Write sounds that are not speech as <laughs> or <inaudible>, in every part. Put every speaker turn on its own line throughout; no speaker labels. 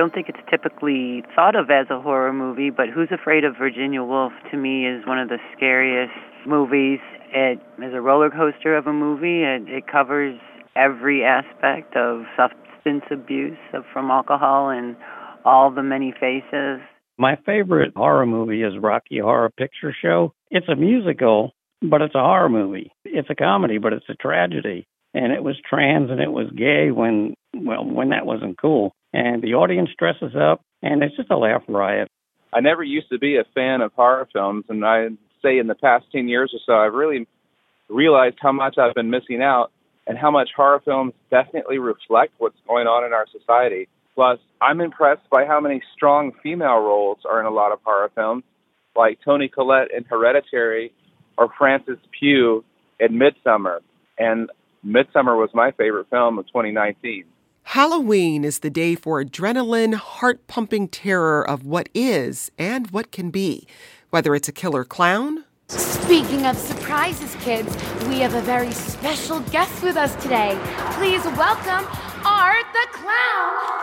don't think it's typically thought of as a horror movie, but Who's Afraid of Virginia Woolf to me is one of the scariest movies. It is a roller coaster of a movie. It, it covers every aspect of substance abuse of, from alcohol and all the many faces.
My favorite horror movie is Rocky Horror Picture Show. It's a musical, but it's a horror movie. It's a comedy, but it's a tragedy. And it was trans and it was gay when, well, when that wasn't cool. And the audience dresses up, and it's just a laugh riot.
I never used to be a fan of horror films, and I say in the past 10 years or so, I've really realized how much I've been missing out and how much horror films definitely reflect what's going on in our society. Plus, I'm impressed by how many strong female roles are in a lot of horror films, like Toni Collette in Hereditary or Frances Pugh in Midsommar. And Midsommar was my favorite film of 2019.
Halloween is the day for adrenaline, heart pumping terror of what is and what can be. Whether it's a killer clown,
Speaking of surprises, kids, we have a very special guest with us today. Please welcome Art the Clown.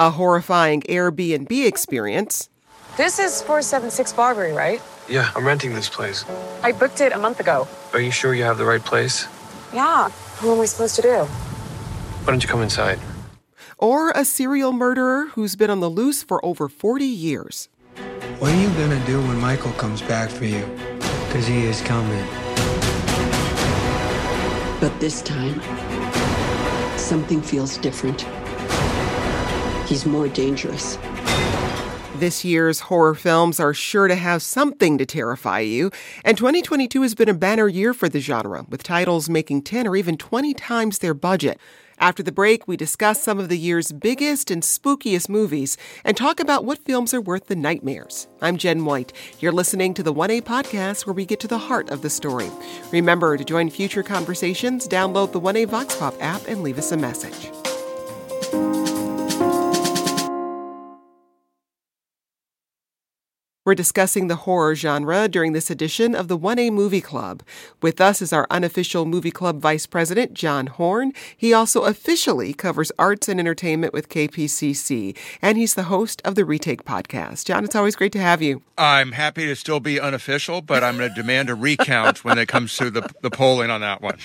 a horrifying Airbnb experience,
This is 476 Barbary, right?
Yeah, I'm renting this place.
I booked it a month ago.
Are you sure you have the right place?
Yeah. What am I supposed to do?
Why don't you come inside?
or a serial murderer who's been on the loose for over 40 years.
What are you gonna do when Michael comes back for you? Because he is coming.
But this time, something feels different. He's more dangerous.
This year's horror films are sure to have something to terrify you, and 2022 has been a banner year for the genre, with titles making 10 or even 20 times their budget. After the break, we discuss some of the year's biggest and spookiest movies and talk about what films are worth the nightmares. I'm Jen White. You're listening to the 1A podcast where we get to the heart of the story. Remember to join future conversations, download the 1A Vox Pop app, and leave us a message. We're discussing the horror genre during this edition of the 1A Movie Club. With us is our unofficial movie club vice president, John Horn. He also officially covers arts and entertainment with KPCC, and he's the host of the Retake podcast. John, it's always great to have you.
I'm happy to still be unofficial, but I'm going to demand a recount when it comes to the, the polling on that one.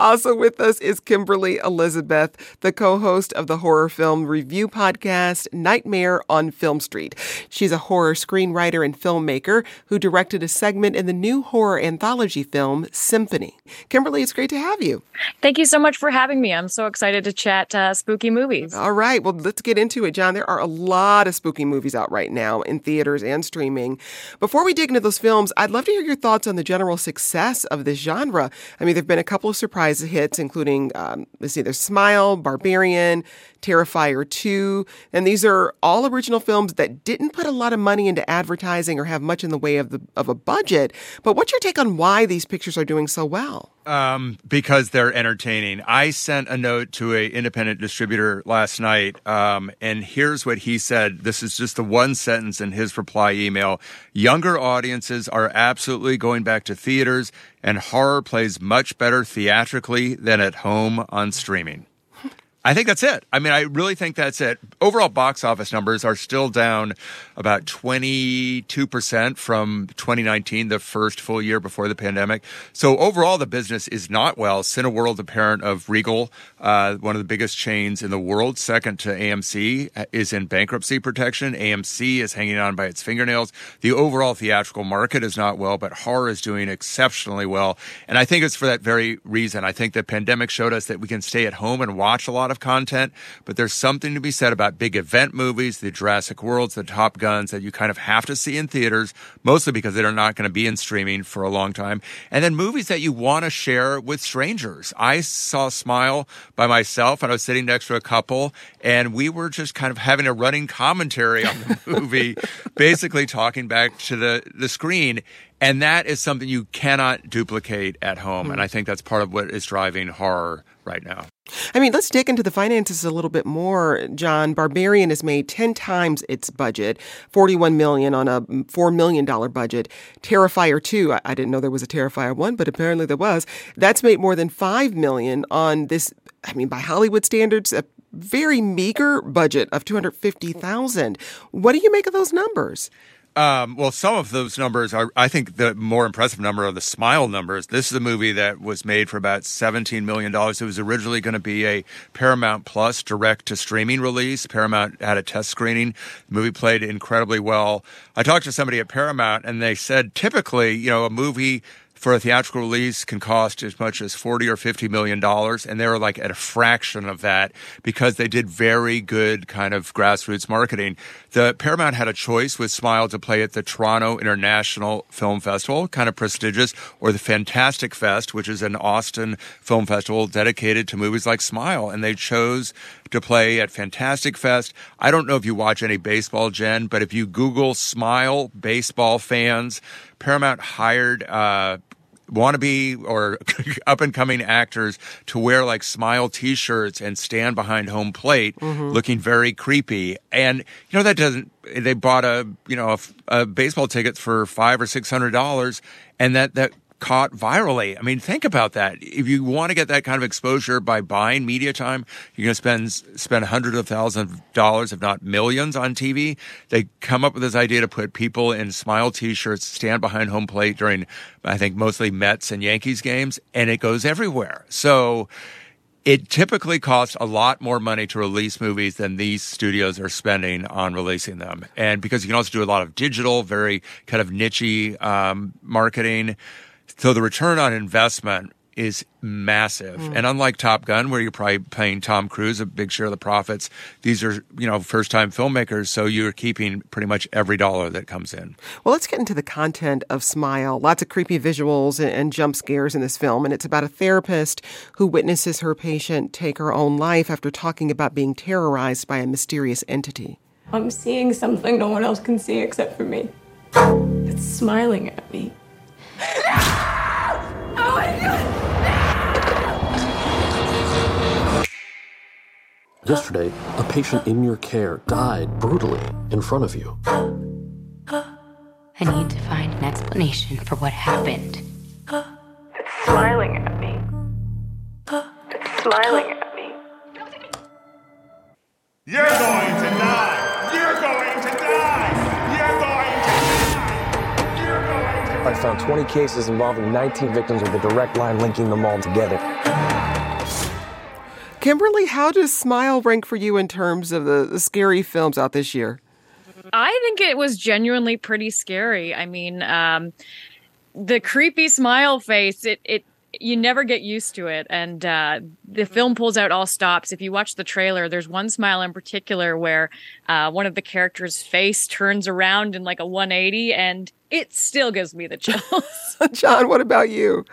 Also with us is Kimberly Elizabeth, the co-host of the horror film review podcast Nightmare on Film Street. She's a horror screenwriter and filmmaker who directed a segment in the new horror anthology film Symphony. Kimberly, it's great to have you.
Thank you so much for having me. I'm so excited to chat uh, spooky movies.
All right, well, let's get into it, John. There are a lot of spooky movies out right now in theaters and streaming. Before we dig into those films, I'd love to hear your thoughts on the general success of this genre. I mean, there have been a couple of surprise hits, including, um, let's see, there's Smile, Barbarian, Terrifier 2, and these are all original films that didn't put a lot of money into advertising or have much in the way of the of a budget. But what's your take on why these pictures are doing so well?
Um, because they're entertaining. I sent a note to a independent distributor last night, um, and here's what he said. This is just the one sentence in his reply email. Younger audiences are absolutely going back to theaters, and horror plays much better theatrically than at home on streaming. I think that's it. I mean, I really think that's it. Overall box office numbers are still down about 22% from 2019, the first full year before the pandemic. So overall, the business is not well. Cineworld, the parent of Regal, uh, one of the biggest chains in the world, second to AMC, uh, is in bankruptcy protection. AMC is hanging on by its fingernails. The overall theatrical market is not well, but horror is doing exceptionally well. And I think it's for that very reason. I think the pandemic showed us that we can stay at home and watch a lot of content, but there's something to be said about big event movies, the Jurassic Worlds, the Top Guns that you kind of have to see in theaters, mostly because they're not going to be in streaming for a long time. And then movies that you want to share with strangers. I saw Smile by myself and I was sitting next to a couple and we were just kind of having a running commentary on the <laughs> movie, basically talking back to the, the screen. And that is something you cannot duplicate at home. And hmm. I think that's part of what is driving horror right now.
I mean, let's dig into the finances a little bit more, John. Barbarian has made 10 times its budget, 41 million on a 4 million dollar budget. Terrifier 2, I, I didn't know there was a Terrifier 1, but apparently there was. That's made more than 5 million on this I mean, by Hollywood standards, a very meager budget of 250,000. What do you make of those numbers?
Um, well, some of those numbers are, I think the more impressive number are the smile numbers. This is a movie that was made for about $17 million. It was originally going to be a Paramount Plus direct to streaming release. Paramount had a test screening. The movie played incredibly well. I talked to somebody at Paramount and they said typically, you know, a movie for a theatrical release can cost as much as 40 or 50 million dollars and they were like at a fraction of that because they did very good kind of grassroots marketing. The paramount had a choice with smile to play at the toronto international film festival kind of prestigious or the fantastic fest which is an austin film festival dedicated to movies like smile and they chose to play at fantastic fest. I don't know if you watch any baseball jen but if you google smile baseball fans paramount hired uh, wannabe or <laughs> up and coming actors to wear like smile t-shirts and stand behind home plate
Mm-hmm.
looking very creepy and you know that doesn't they bought a you know a, a baseball tickets for five or six hundred dollars and that that caught virally. I mean, think about that. If you want to get that kind of exposure by buying media time, you're going to spend spend hundreds of thousands of dollars, if not millions, on TV. They come up with this idea to put people in smile T-shirts, stand behind home plate during, I think, mostly Mets and Yankees games, and it goes everywhere. So. It typically costs a lot more money to release movies than these studios are spending on releasing them. And because you can also do a lot of digital, very kind of nichey um, marketing. So the return on investment is massive.
Mm.
And unlike Top Gun, where you're probably paying Tom Cruise a big share of the profits, these are, you know, first time filmmakers. So you're keeping pretty much every dollar that comes in.
Well, let's get into the content of Smile. Lots of creepy visuals and, and jump scares in this film, and it's about a therapist who witnesses her patient take her own life after talking about being terrorized by a mysterious entity.
I'm seeing something no one else can see except for me. It's smiling at me.
Oh my god!
Yesterday, a patient in your care died brutally in front of you.
I need to find an explanation for what happened.
It's smiling at me. It's smiling at me.
You're going to die! You're going to die!
I found 20 cases involving 19 victims with a direct line linking them all together.
Kimberly, how does Smile rank for you in terms of the, the scary films out this year?
I think it was genuinely pretty scary. I mean, um, the creepy smile face, it, it, you never get used to it. And uh, the film pulls out all stops. If you watch the trailer, there's one smile in particular where uh, one of the characters' face turns around in like a 180, and it still gives me the chills. <laughs>
John, what about you?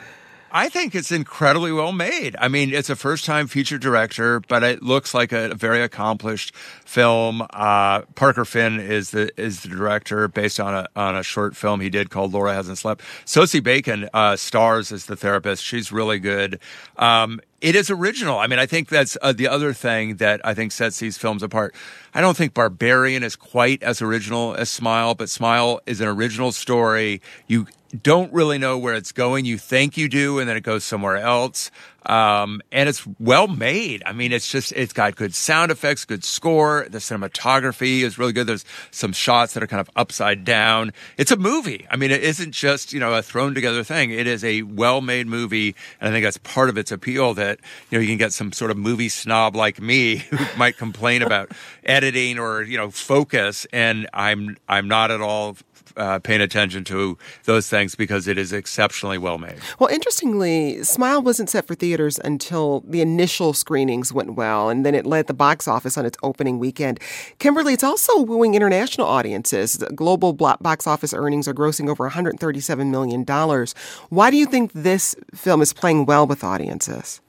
I think it's incredibly well made. I mean, it's a first time feature director, but it looks like a very accomplished film. Uh, Parker Finn is the is the director based on a on a short film he did called Laura Hasn't Slept. Sosie Bacon uh, stars as the therapist. She's really good. Um, it is original. I mean, I think that's uh, the other thing that I think sets these films apart. I don't think Barbarian is quite as original as Smile, but Smile is an original story. You don't really know where it's going. You think you do, and then it goes somewhere else. Um, and it's well made. I mean, it's just, it's got good sound effects, good score. The cinematography is really good. There's some shots that are kind of upside down. It's a movie. I mean, it isn't just, you know, a thrown together thing. It is a well made movie. And I think that's part of its appeal that, you know, you can get some sort of movie snob like me <laughs> who might complain about <laughs> editing or, you know, focus. And I'm, I'm not at all uh, paying attention to those things because it is exceptionally well made.
Well, interestingly, Smile wasn't set for theaters until the initial screenings went well, and then it led the box office on its opening weekend. Kimberly, it's also wooing international audiences. The global box office earnings are grossing over $137 million. Why do you think this film is playing well with audiences?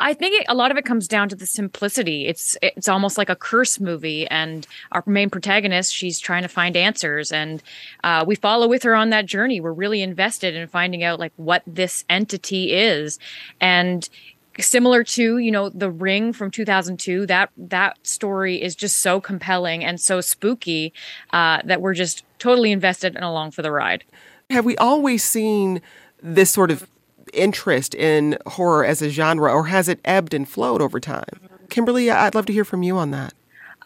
I think it, a lot of it comes down to the simplicity. It's it's almost like a curse movie, and our main protagonist, she's trying to find answers, and uh, we follow with her on that journey. We're really invested in finding out like what this entity is, and similar to you know the ring from 2002 that that story is just so compelling and so spooky uh, that we're just totally invested and along for the ride
have we always seen this sort of interest in horror as a genre, or has it ebbed and flowed over time? Kimberly, I'd love to hear from you on that.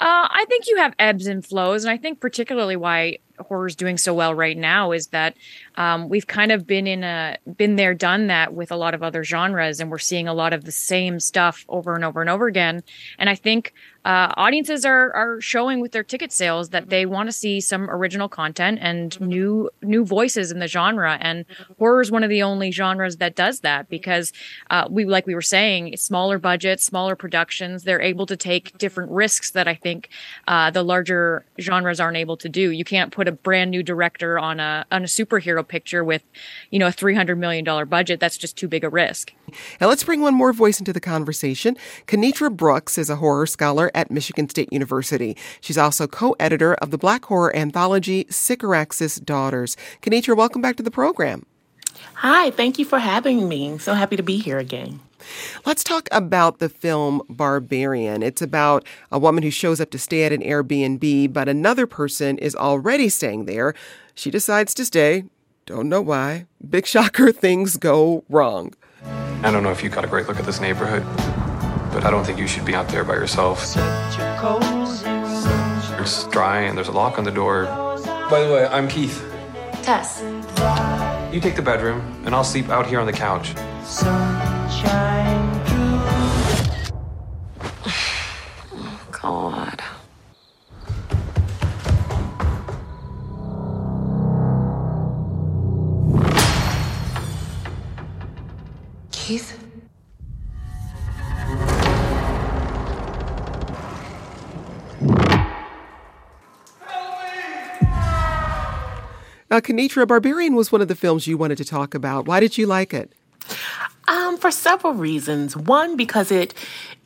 Uh, I think you have ebbs and flows, and I think particularly why horror is doing so well right now is that um, we've kind of been in a been there, done that with a lot of other genres, and we're seeing a lot of the same stuff over and over and over again. And I think uh, audiences are are showing with their ticket sales that they want to see some original content and new new voices in the genre. And horror is one of the only genres that does that because uh, we, like we were saying, smaller budgets, smaller productions, they're able to take different risks that I think uh, the larger genres aren't able to do. You can't put a brand new director on a on a superhero picture with, you know, a three hundred million dollar budget. That's just too big a risk.
Now let's bring one more voice into the conversation. Kinitra Brooks is a horror scholar at Michigan State University. She's also co-editor of the Black horror anthology Sycorax's Daughters. Kinitra, welcome back to the program.
Hi, thank you for having me. So happy to be here again.
Let's talk about the film Barbarian. It's about a woman who shows up to stay at an Airbnb, but another person is already staying there. She decides to stay. Don't know why. Big shocker, <laughs> things go wrong.
I don't know if you got a great look at this neighborhood, but I don't think you should be out there by yourself. It's dry and there's a lock on the door. By the way, I'm Keith.
Tess.
You take the bedroom, and I'll sleep out here on the couch.
God. Keith?
Now, Kinitra, Barbarian was one of the films you wanted to talk about. Why did you like it?
Um, for several reasons. One, because it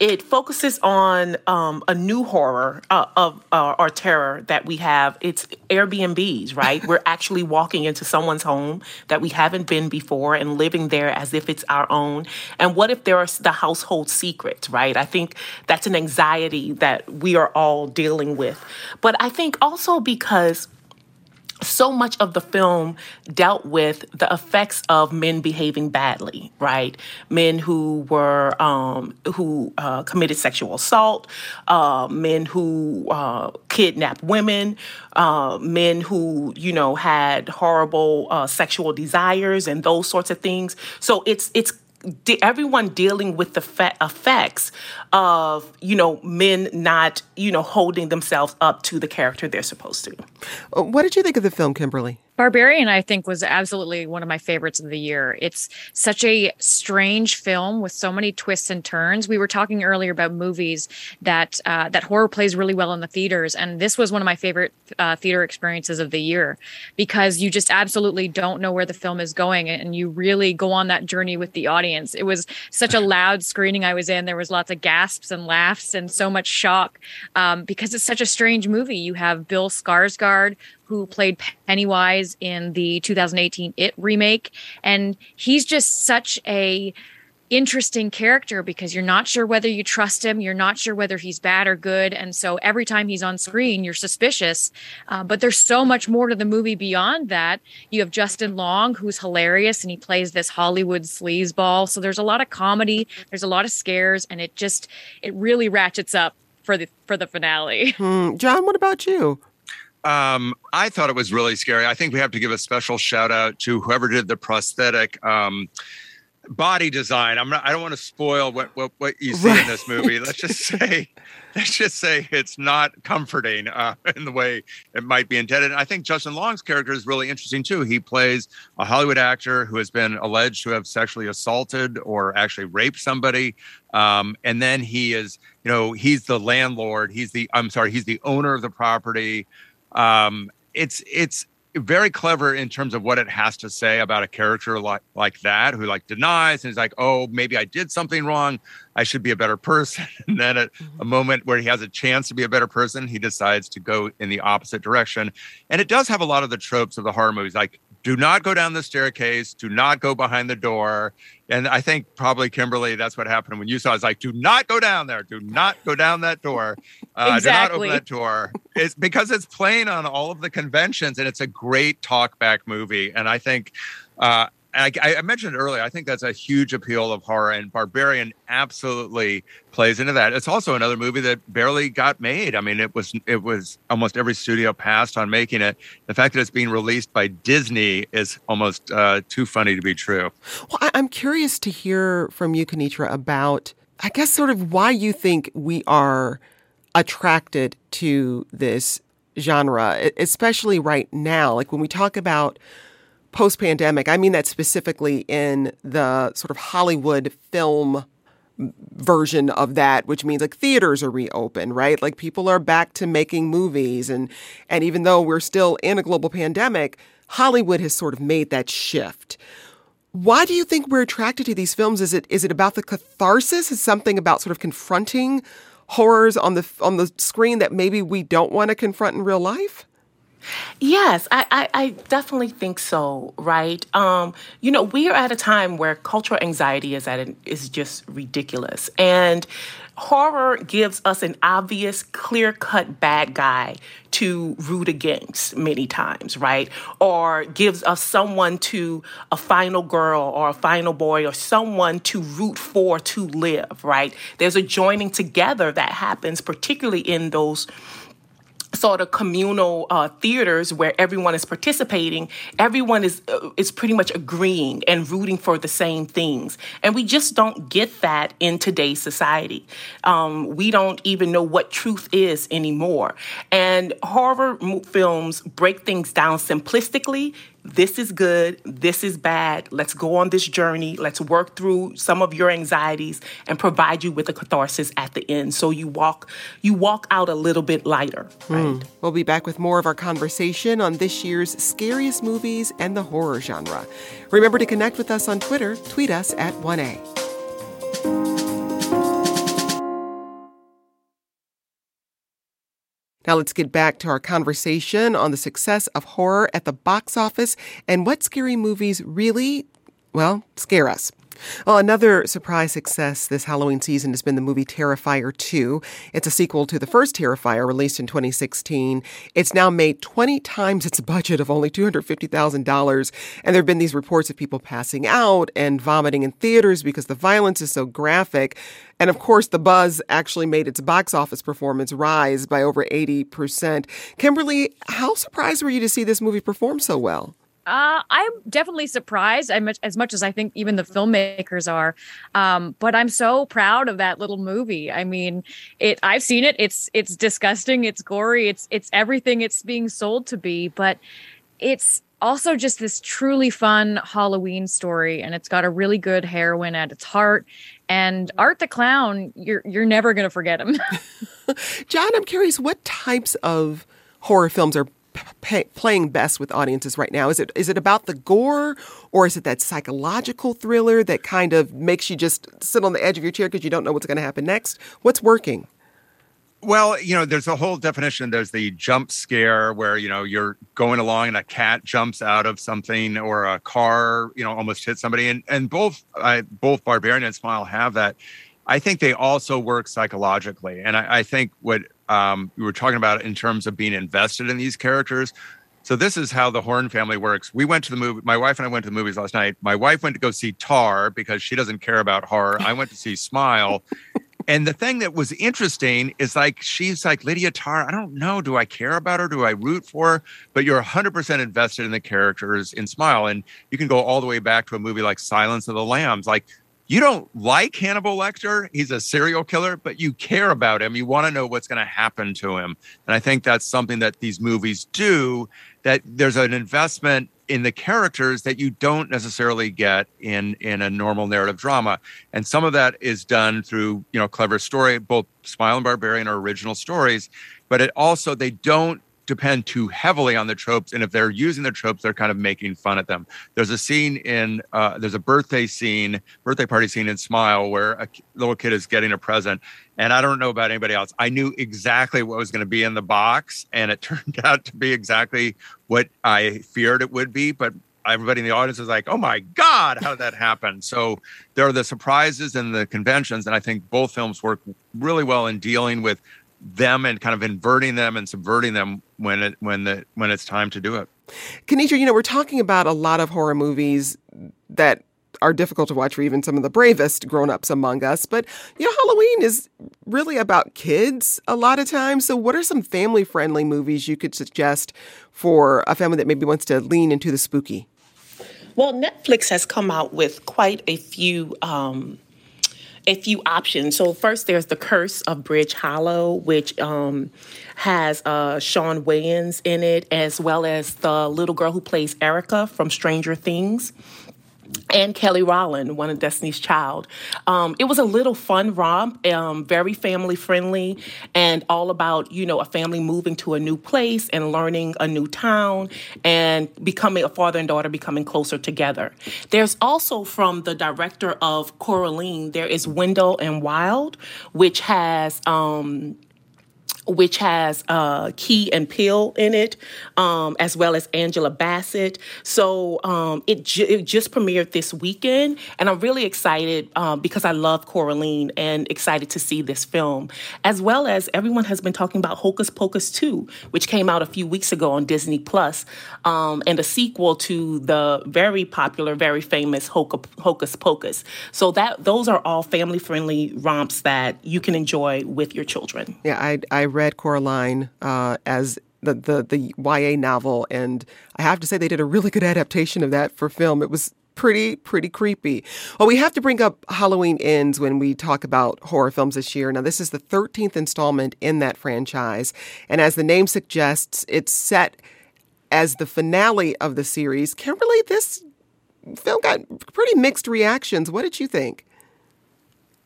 it focuses on um, a new horror uh, of uh, or terror that we have. It's Airbnbs, right? We're <laughs> actually walking into someone's home that we haven't been before and living there as if it's our own. And what if there are the household secrets, right? I think that's an anxiety that we are all dealing with. But I think also because so much of the film dealt with the effects of men behaving badly, right? Men who were um, who uh, committed sexual assault, uh, men who uh, kidnapped women, uh, men who you know had horrible uh, sexual desires and those sorts of things. So it's it's de- everyone dealing with the effects of you know men not you know holding themselves up to the character they're supposed to.
Uh, What did you think of the film, Kimberly?
Barbarian, I think, was absolutely one of my favorites of the year. It's such a strange film with so many twists and turns. We were talking earlier about movies that uh, that horror plays really well in the theaters, and this was one of my favorite uh, theater experiences of the year because you just absolutely don't know where the film is going, and you really go on that journey with the audience. It was such a loud screening I was in. There was lots of gasps and laughs and so much shock um, because it's such a strange movie. You have Bill Skarsgård who played Pennywise in the 2018 It remake. And he's just such a interesting character because you're not sure whether you trust him you're not sure whether he's bad or good and so every time he's on screen you're suspicious uh, but there's so much more to the movie beyond that you have justin long who's hilarious and he plays this hollywood sleazeball so there's a lot of comedy there's a lot of scares and it just it really ratchets up for the for the finale
Hmm. John, what about you?
Um, I thought it was really scary. I think we have to give a special shout out to whoever did the prosthetic um, body design. I'm not. I don't want to spoil what what, what you see in this movie. Let's just say, <laughs> let's just say it's not comforting uh, in the way it might be intended. And I think Justin Long's character is really interesting too. He plays a Hollywood actor who has been alleged to have sexually assaulted or actually raped somebody. Um, and then he is, you know, he's the landlord. He's the. I'm sorry. He's the owner of the property um, it's it's very clever in terms of what it has to say about a character like like that who like denies and is like oh maybe i did something wrong. I should be a better <laughs> person. And then at a moment where he has a chance to be a better person he decides to go in the opposite direction. And it does have a lot of the tropes of the horror movies like do not go down the staircase do not go behind the door. And i think probably kimberly that's what happened when you saw it. it's like do not go down there. Do not go down that door. Uh, do not open that door. It's because it's playing on all of the conventions and it's a great talk back movie. And i think uh, I, I, mentioned earlier, I think that's a huge appeal of horror, and Barbarian absolutely plays into that. It's also another movie that barely got made. I mean, it was it was almost every studio passed on making it. The fact that it's being released by Disney is almost uh, too funny to be true.
Well, I, I'm curious to hear from you, Kinitra, about I guess sort of why you think we are attracted to this genre, especially right now. Like when we talk about post pandemic, I mean that specifically in the sort of Hollywood film version of that which means like theaters are reopened right? Like people are back to making movies. And and even though we're still in a global pandemic hollywood has sort of made that shift. Why do you think we're attracted to these films? Is it is it about the catharsis? Is something about sort of confronting horrors on the on the screen that maybe we don't want to confront in real life?
Yes, I, I, I, definitely think so, right? Um, you know, we are at a time where cultural anxiety is at an, is just ridiculous. And horror gives us an obvious, clear cut bad guy to root against many times, right? Or gives us someone to a final girl or a final boy or someone to root for to live, right? There's a joining together that happens, particularly in those sort of communal uh, theaters where everyone is participating, everyone is uh, is pretty much agreeing and rooting for the same things, and we just don't get that in today's society. Um, we don't even know what truth is anymore, and horror films break things down simplistically this is good, this is bad. Let's go on this journey. Let's work through some of your anxieties and provide you with a catharsis at the end so you walk you walk out a little bit lighter, hmm. right? Mm.
We'll be back with more of our conversation on this year's scariest movies and the horror genre. Remember to connect with us on Twitter. Tweet us at 1A. Now let's get back to our conversation on the success of horror at the box office and what scary movies really, well, scare us. Well, another surprise success this Halloween season has been the movie Terrifier 2. It's a sequel to the first Terrifier released in 2016. It's now made 20 times its budget of only $250,000. And there have been these reports of people passing out and vomiting in theaters because the violence is so graphic. And of course, the buzz actually made its box office performance rise by over 80%. Kimberly, how surprised were you to see this movie perform so well?
Uh, I'm definitely surprised as much as I think even the filmmakers are. Um, but I'm so proud of that little movie. I mean, it. I've seen it. It's it's disgusting. It's gory. It's it's everything it's being sold to be. But it's also just this truly fun Halloween story, and it's got a really good heroine at its heart. And Art the Clown, you're you're never gonna forget him. <laughs> <laughs>
John, I'm curious, what types of horror films are pay, playing best with audiences right now? Is it is it about the gore, or is it that psychological thriller that kind of makes you just sit on the edge of your chair because you don't know what's going to happen next? What's working?
Well, you know, there's a whole definition. There's the jump scare where, you know, you're going along and a cat jumps out of something or a car, you know, almost hits somebody. And and both I, both Barbarian and Smile have that. I think they also work psychologically. And I, I think what um, we were talking about in terms of being invested in these characters. So this is how the Horn family works. We went to the movie. My wife and I went to the movies last night. My wife went to go see Tar because she doesn't care about horror. I went to see Smile. <laughs> And the thing that was interesting is like she's like Lydia Tar. I don't know. Do I care about her? Do I root for her? But you're 100% invested in the characters in Smile, and you can go all the way back to a movie like Silence of the Lambs. Like you don't like Hannibal Lecter. He's a serial killer, but you care about him. You want to know what's going to happen to him. And I think that's something that these movies do that there's an investment in the characters that you don't necessarily get in in a normal narrative drama and some of that is done through you know clever story both smile and barbarian are original stories but it also they don't depend too heavily on the tropes and if they're using the tropes they're kind of making fun at them there's a scene in uh, there's a birthday scene birthday party scene in smile where a little kid is getting a present and i don't know about anybody else i knew exactly what was going to be in the box and it <laughs> turned out to be exactly what i feared it would be but everybody in the audience is like, "Oh my God, how did that happen?" So there are the surprises and the conventions, and I think both films work really well in dealing with them and kind of inverting them and subverting them when it when the when it's time to do it.
Kinitra, you know, we're talking about a lot of horror movies that are difficult to watch for even some of the bravest grown-ups among us, but you know, Halloween is really about kids a lot of times. So what are some family-friendly movies you could suggest for a family that maybe wants to lean into the spooky?
Well, Netflix has come out with quite a few um, a few options. So first, there's the Curse of Bridge Hollow, which um, has uh, Shawn Wayans in it, as well as the little girl who plays Erica from Stranger Things and Kelly Rowland, one of Destiny's Child. Um, it was a little fun romp, um, very family friendly, and all about you know a family moving to a new place and learning a new town and becoming a father and daughter becoming closer together. There's also from the director of Coraline, there is Wendell and Wild, which has. Um, which has uh, Key and Peele in it, um, as well as Angela Bassett. So um, it, ju- it, just premiered this weekend, and I'm really excited um, because I love Coraline and excited to see this film, as well as everyone has been talking about Hocus Pocus 2, which came out a few weeks ago on Disney Plus, um, and a sequel to the very popular, very famous Hocus Pocus. So that those are all family friendly romps that you can enjoy with your children.
Yeah, I I read Coraline uh, as the, the the YA novel, and I have to say they did a really good <laughs> adaptation of that for film. It was pretty pretty creepy. Well, we have to bring up Halloween Ends when we talk about horror films this year. Now, this is the 13th installment in that franchise, and as the name suggests, it's set as the finale of the series. Kimberly, this film got pretty mixed reactions. What did you think?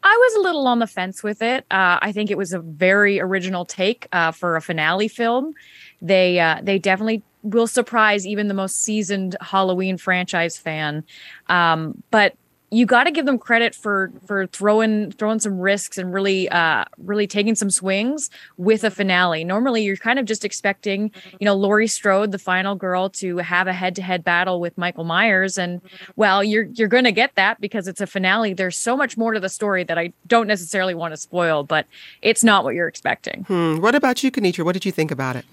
I was a little on the fence with it. Uh, I think it was a very original take uh, for a finale film. They uh, they definitely will surprise even the most seasoned Halloween franchise fan. Um, but you got to give them credit for for throwing throwing some risks and really uh really taking some swings with a finale. Normally you're kind of just expecting, you know, Laurie Strode, the final girl, to have a head-to-head battle with Michael Myers and well, you're you're going to get that because it's a finale. There's so much more to the story that I don't necessarily want to spoil, but it's not what you're expecting.
Hmm. What about you, Kinitra? What did you think about it?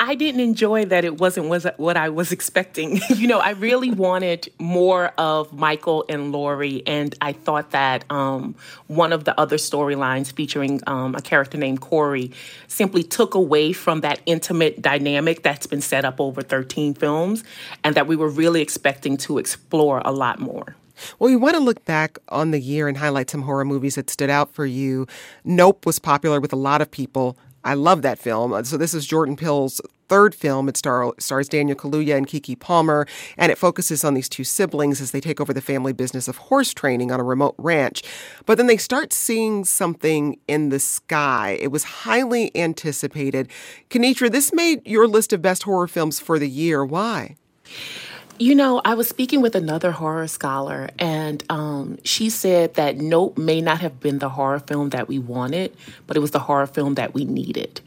I didn't enjoy that it wasn't was what I was expecting. <laughs> you know, I really wanted more of Michael and Laurie, and I thought that um, one of the other storylines featuring um, a character named Corey simply took away from that intimate dynamic that's been set up over 13 films, and that we were really expecting to explore a lot more.
Well, we want to look back on the year and highlight some horror movies that stood out for you. Nope was popular with a lot of people. I love that film. Uh, so this is Jordan Peele's third film. It star, stars Daniel Kaluuya and Keke Palmer, and it focuses on these two siblings as they take over the family business of horse training on a remote ranch. But then they start seeing something in the sky. It was highly anticipated. Kinitra, this made your list of best horror films for the year. Why?
You know, I was speaking with another horror scholar, and um, she said that Nope may not have been the horror film that we wanted, but it was the horror film that we needed.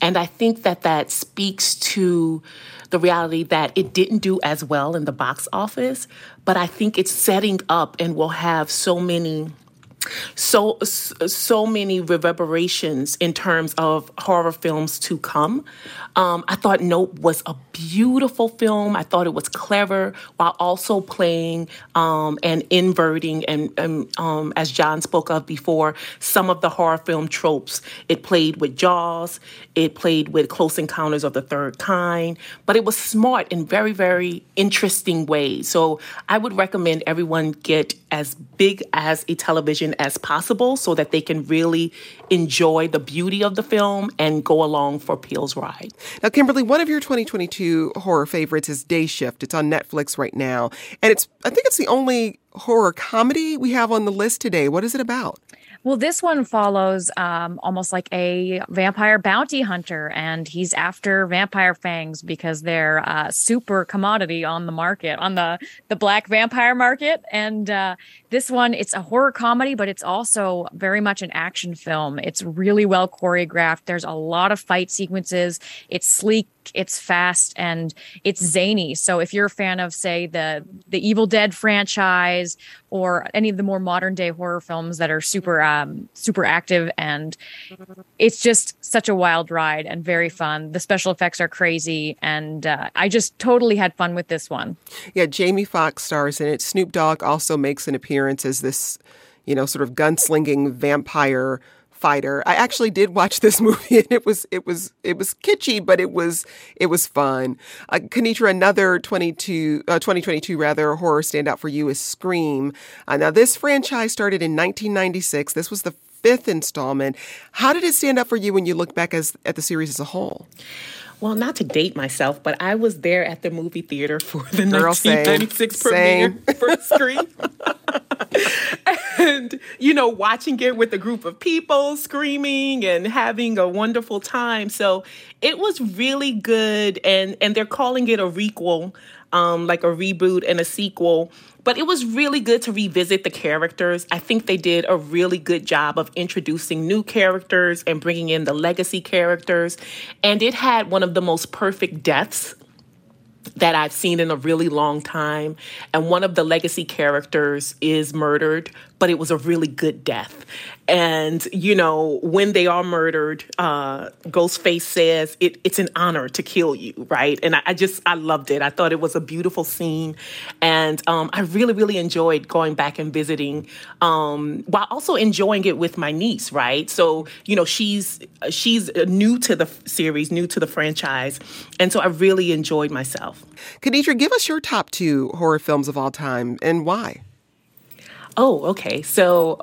And I think that that speaks to the reality that it didn't do as well in the box office, but I think it's setting up and will have so many so so many reverberations in terms of horror films to come. Um, I thought Nope was a beautiful film. I thought it was clever while also playing um, and inverting and, and um, as John spoke of before, some of the horror film tropes. It played with Jaws. It played with Close Encounters of the Third Kind, but it was smart in very very interesting ways. So I would recommend everyone get as big as a television as possible so that they can really enjoy the beauty of the film and go along for Peele's ride.
Now, Kimberly, one of your 2022 horror favorites is Day Shift. It's on Netflix right now, and it's I think it's the only horror comedy we have on the list today. What is it about?
Well, this one follows um, almost like a vampire bounty hunter, and he's after vampire fangs because they're uh, super commodity on the market, on the the black vampire market. And uh, this one, it's a horror comedy, but it's also very much an action film. It's really well choreographed. There's a lot of fight sequences. It's sleek it's fast, and it's zany. So if you're a fan of, say, the the Evil Dead franchise or any of the more modern day horror films that are super um, super active, and it's just such a wild ride and very fun. The special effects are crazy, and uh, I just totally had fun with this one.
Yeah, Jamie Foxx stars in it. Snoop Dogg also makes an appearance as this, you know, sort of gunslinging vampire fighter. I actually did watch this <laughs> movie and it was it was it was kitschy, but it was it was fun. Uh, Kinitra, another 22 uh, 2022 rather horror standout for you is Scream. Uh, now this franchise started in 1996. This was the fifth installment. How did it stand out for you when you look back as at the series as a whole?
Well, not to date myself, but I was there at the movie theater for the
Girl,
1996
same.
premiere for Scream. <laughs> and, you know, watching it with a group of people screaming and having a wonderful time. So it was really good. And, and they're calling it a requel, um, like a reboot and a sequel. But it was really good to revisit the characters. I think they did a really good job of introducing new characters and bringing in the legacy characters. And it had one of the most perfect deaths that I've seen in a really long time. And one of the legacy characters is murdered, but it was a really good death. And, you know, when they are murdered, uh, Ghostface says it, it's an honor to kill you, right? And I, I, just, I loved it. I thought it was a beautiful scene. And um, I really, really enjoyed going back and visiting um, while also enjoying it with my niece, right? So, you know, she's, she's new to the series, new to the franchise. And so I really enjoyed myself.
Kinitra, give us your top two horror films of all time and why.
Oh, okay. So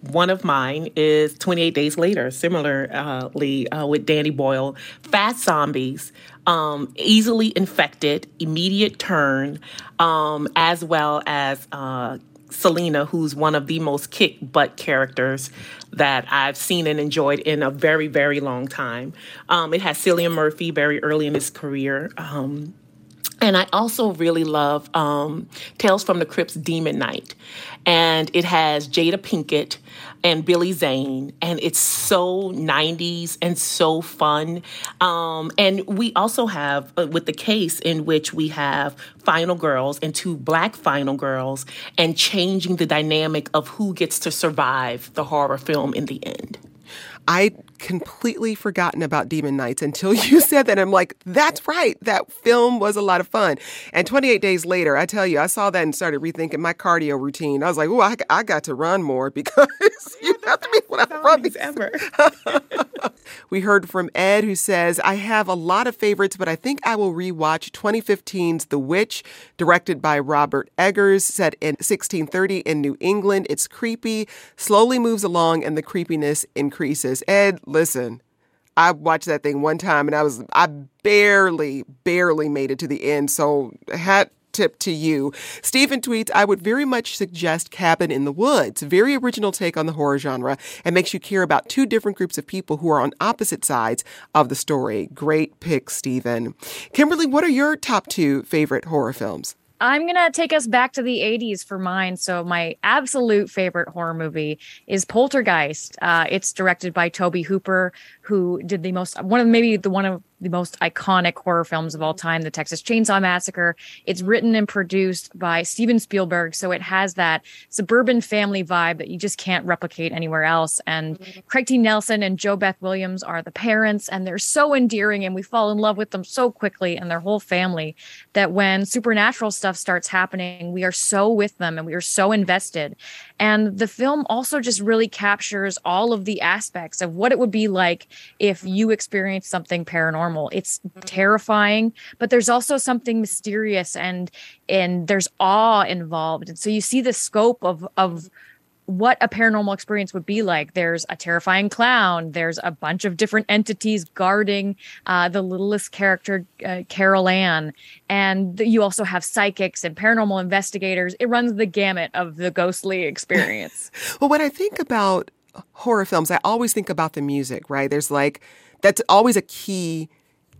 one of mine is 28 Days Later, similarly uh, with Danny Boyle. Fast Zombies, um, easily infected, immediate turn, um, as well as uh, Selena, who's one of the most kick butt characters that I've seen and enjoyed in a very, very long time. Um, it has Cillian Murphy very early in his career. Um, and I also really love um, Tales from the Crypt's Demon Knight. And it has Jada Pinkett and Billy Zane. And it's so 90s and so fun. Um, and we also have, uh, with the case in which we have final girls and two black final girls, and changing the dynamic of who gets to survive the horror film in the end.
I completely forgotten about Demon Knights until <laughs> you said that. I'm like, that's right. That film was a lot of fun. And 28 days later, I tell you, I saw that and started rethinking my cardio routine. I was like, oh, I, I got to run more <laughs> because you have to be when I run these
ever. <laughs>
we heard from Ed who says, I have a lot of favorites, but I think I will rewatch 2015's The Witch, directed by Robert Eggers, set in 1630 in New England. It's creepy, slowly moves along, and the creepiness increases. Ed, listen, I watched that thing one time and I was I barely barely made it to the end. So hat tip to you. Stephen tweets, I would very much suggest Cabin in the Woods. Very original take on the horror genre and makes you care about two different groups of people who are on opposite sides of the story. Great pick, Stephen. Kimberly, what are your top two favorite horror films?
I'm going to take us back to the 80s for mine. So, my absolute favorite horror movie is Poltergeist. Uh, it's directed by Tobe Hooper, who did the most, one of maybe the one of the most iconic horror films of all time, The Texas Chainsaw Massacre. It's written and produced by Steven Spielberg, so it has that suburban family vibe that you just can't replicate anywhere else. And Craig T. Nelson and JoBeth Williams are the parents, and they're so endearing, and we fall in love with them so quickly and their whole family that when supernatural stuff starts happening, we are so with them and we are so invested. And the film also just really captures all of the aspects of what it would be like if you experience something paranormal. It's terrifying, but there's also something mysterious and and there's awe involved. And so you see the scope of of what a paranormal experience would be like. There's a terrifying clown. There's a bunch of different entities guarding uh, the littlest character, uh, Carol Anne. And you also have psychics and paranormal investigators. It runs the gamut of the ghostly experience. <laughs>
well, when I think about horror films, I always think about the music, right? There's like, that's always a key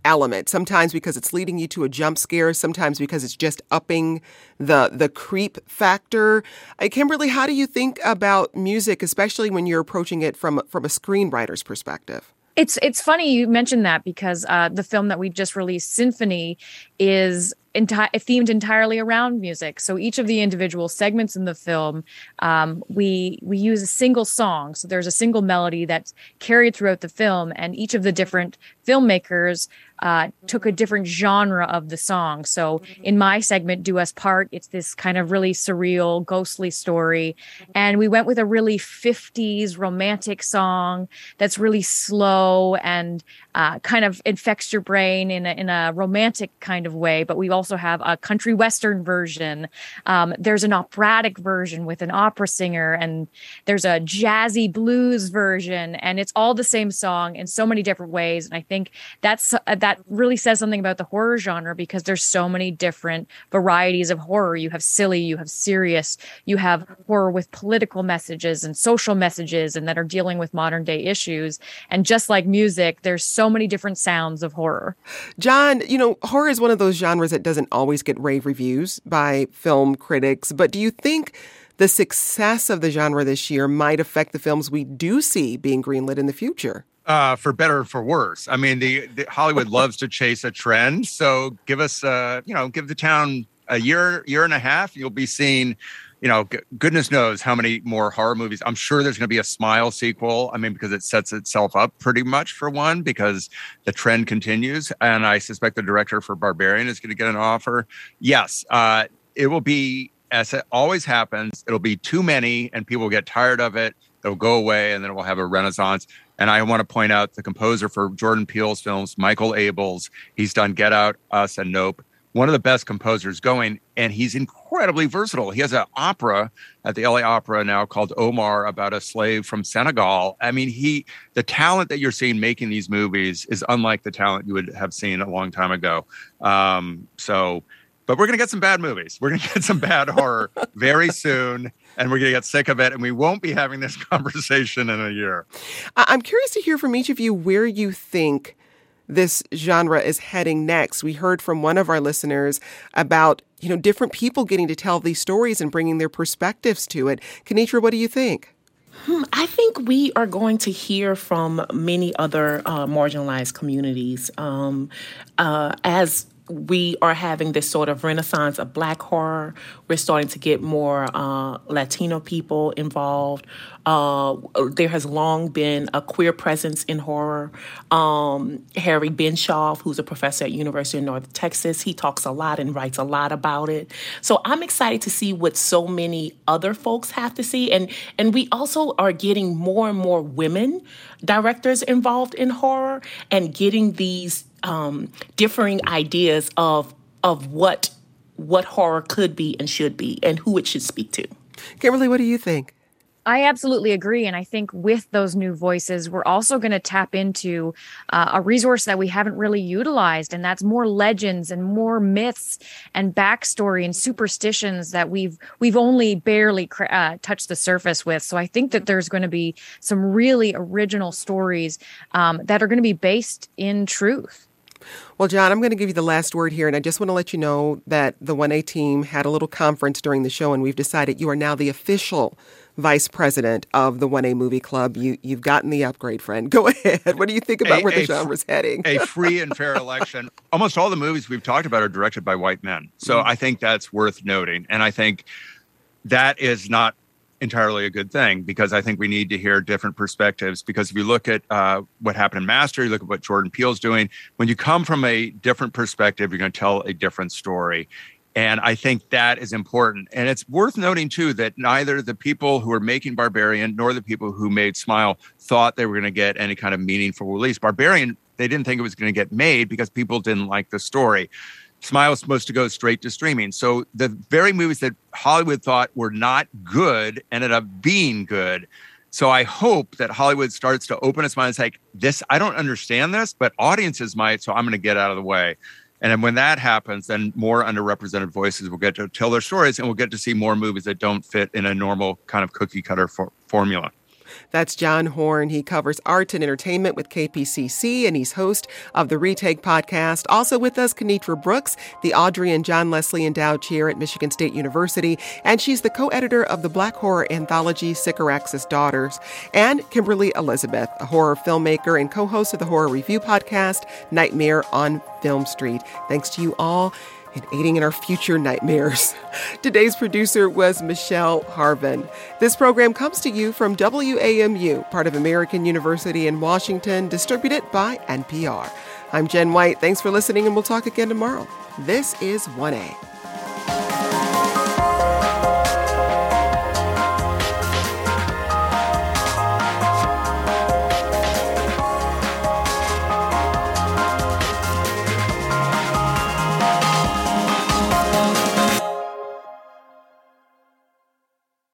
element. Sometimes because it's leading you to a jump scare, sometimes because it's just upping the the creep factor. Uh, Kimberly, how do you think about music, especially when you're approaching it from from a screenwriter's perspective?
It's it's funny you mentioned that because uh, the film that we just released, Symphony, is enti- themed entirely around music. So each of the individual segments in the film, um, we we use a single song. So there's a single melody that's carried throughout the film, and each of the different filmmakers uh, took a different genre of the song. So in my segment, Do Us Part, it's this kind of really surreal, ghostly story. And we went with a really 50s romantic song that's really slow and uh, kind of infects your brain in a, in a romantic kind of way. But we also have a country western version. Um, there's an operatic version with an opera singer, and there's a jazzy blues version, and it's all the same song in so many different ways. And I think that's uh, that really says something about the horror genre because there's so many different varieties of horror. You have silly, you have serious, you have horror with political messages and social messages, and that are dealing with modern day issues. And just like music, there's so many different sounds of horror.
John, you know, horror is one of those genres that doesn't always get rave reviews by film critics, but do you think the success of the genre this year might affect the films we do see being greenlit in the future?
Uh, for better or for worse. I mean, the, the Hollywood loves to chase a trend. So give us, uh, you know, give the town a year, year and a half. You'll be seeing you know, g- goodness knows how many more horror movies. I'm sure there's going to be a Smile sequel. I mean, because it sets itself up pretty much for one, because the trend continues. And I suspect the director for Barbarian is going to get an offer. Yes, uh, it will be, as it always happens, it'll be too many and people get tired of it. It'll go away and then we'll have a renaissance. And I want to point out the composer for Jordan Peele's films, Michael Abels. He's done Get Out, Us, and Nope one of the best composers going, and he's incredibly versatile. He has an opera at the LA Opera now called Omar about a slave from Senegal. I mean, he the talent that you're seeing making these movies is unlike the talent you would have seen a long time ago. Um, so, but we're gonna get some bad movies. We're gonna <laughs> get some bad horror very soon. And we're going to get sick of it, and we won't be having this <laughs> conversation in a year.
I'm curious to hear from each of you where you think this genre is heading next. We heard from one of our listeners about, you know, different people getting to tell these stories and bringing their perspectives to it. Kinitra, what do you think?
Hmm, I think we are going to hear from many other uh, marginalized communities um, uh, as we are having this sort of renaissance of black horror. We're starting to get more uh, Latino people involved. Uh, there has long been a queer presence in horror. Um, Harry Benshoff, who's a professor at University of North Texas, he talks a lot and writes a lot about it. So I'm excited to see what so many other folks have to see, and and we also are getting more and more women directors involved in horror and getting these um, differing ideas of of what what horror could be and should be and who it should speak to.
Kimberly, what do you think?
I absolutely agree. And I think with those new voices, we're also going to tap into uh, a resource that we haven't really utilized. And that's more legends and more myths and backstory and superstitions that we've, we've only barely uh, touched the surface with. So I think that there's going to be some really original stories um, that are going to be based in truth.
Well, John, I'm going to give you the last word here, and I just want to let you know that the 1A team had a little conference during the show, and we've decided you are now the official vice president of the 1A Movie Club. You, you've gotten the upgrade, friend. <laughs> Go ahead. What do you think about a, where the genre's heading?
a <laughs> free and fair election. Almost all the movies we've talked about are directed by white men. So mm-hmm. I think that's worth noting. And I think that is not entirely a good thing because I think we need to hear different perspectives. Because if you look at uh, what happened in Master, you look at what Jordan Peele's doing, when you come from a different perspective, you're going to tell a different story. And I think that is important. And it's worth noting, too, that neither the people who are making Barbarian nor the people who made Smile thought they were going to get any kind of meaningful release. Barbarian, they didn't think it was going to get made because people didn't like the story. Smile was supposed to go straight to streaming. So the very movies that Hollywood thought were not good ended up being good. So I hope that Hollywood starts to open its mind and say, this, I don't understand this, but audiences might, so I'm going to get out of the way. And then when that happens, then more underrepresented voices will get to tell their stories and we'll get to see more movies that don't fit in a normal kind of cookie cutter for- formula.
That's John Horn. He covers arts and entertainment with KPCC, and he's host of the Retake podcast. Also with us, Kinitra Brooks, the Audrey and John Leslie Endowed Chair at Michigan State University, and she's the co-editor of the Black horror anthology Sycorax's Daughters. And Kimberly Elizabeth, a horror filmmaker and co-host of the horror review podcast Nightmare on Film Street. Thanks to you all and aiding in our future nightmares. <laughs> Today's producer was Michelle Harvin. This program comes to you from WAMU, part of American University in Washington, distributed by NPR. I'm Jen White. Thanks for listening, and we'll talk again tomorrow. This is 1A.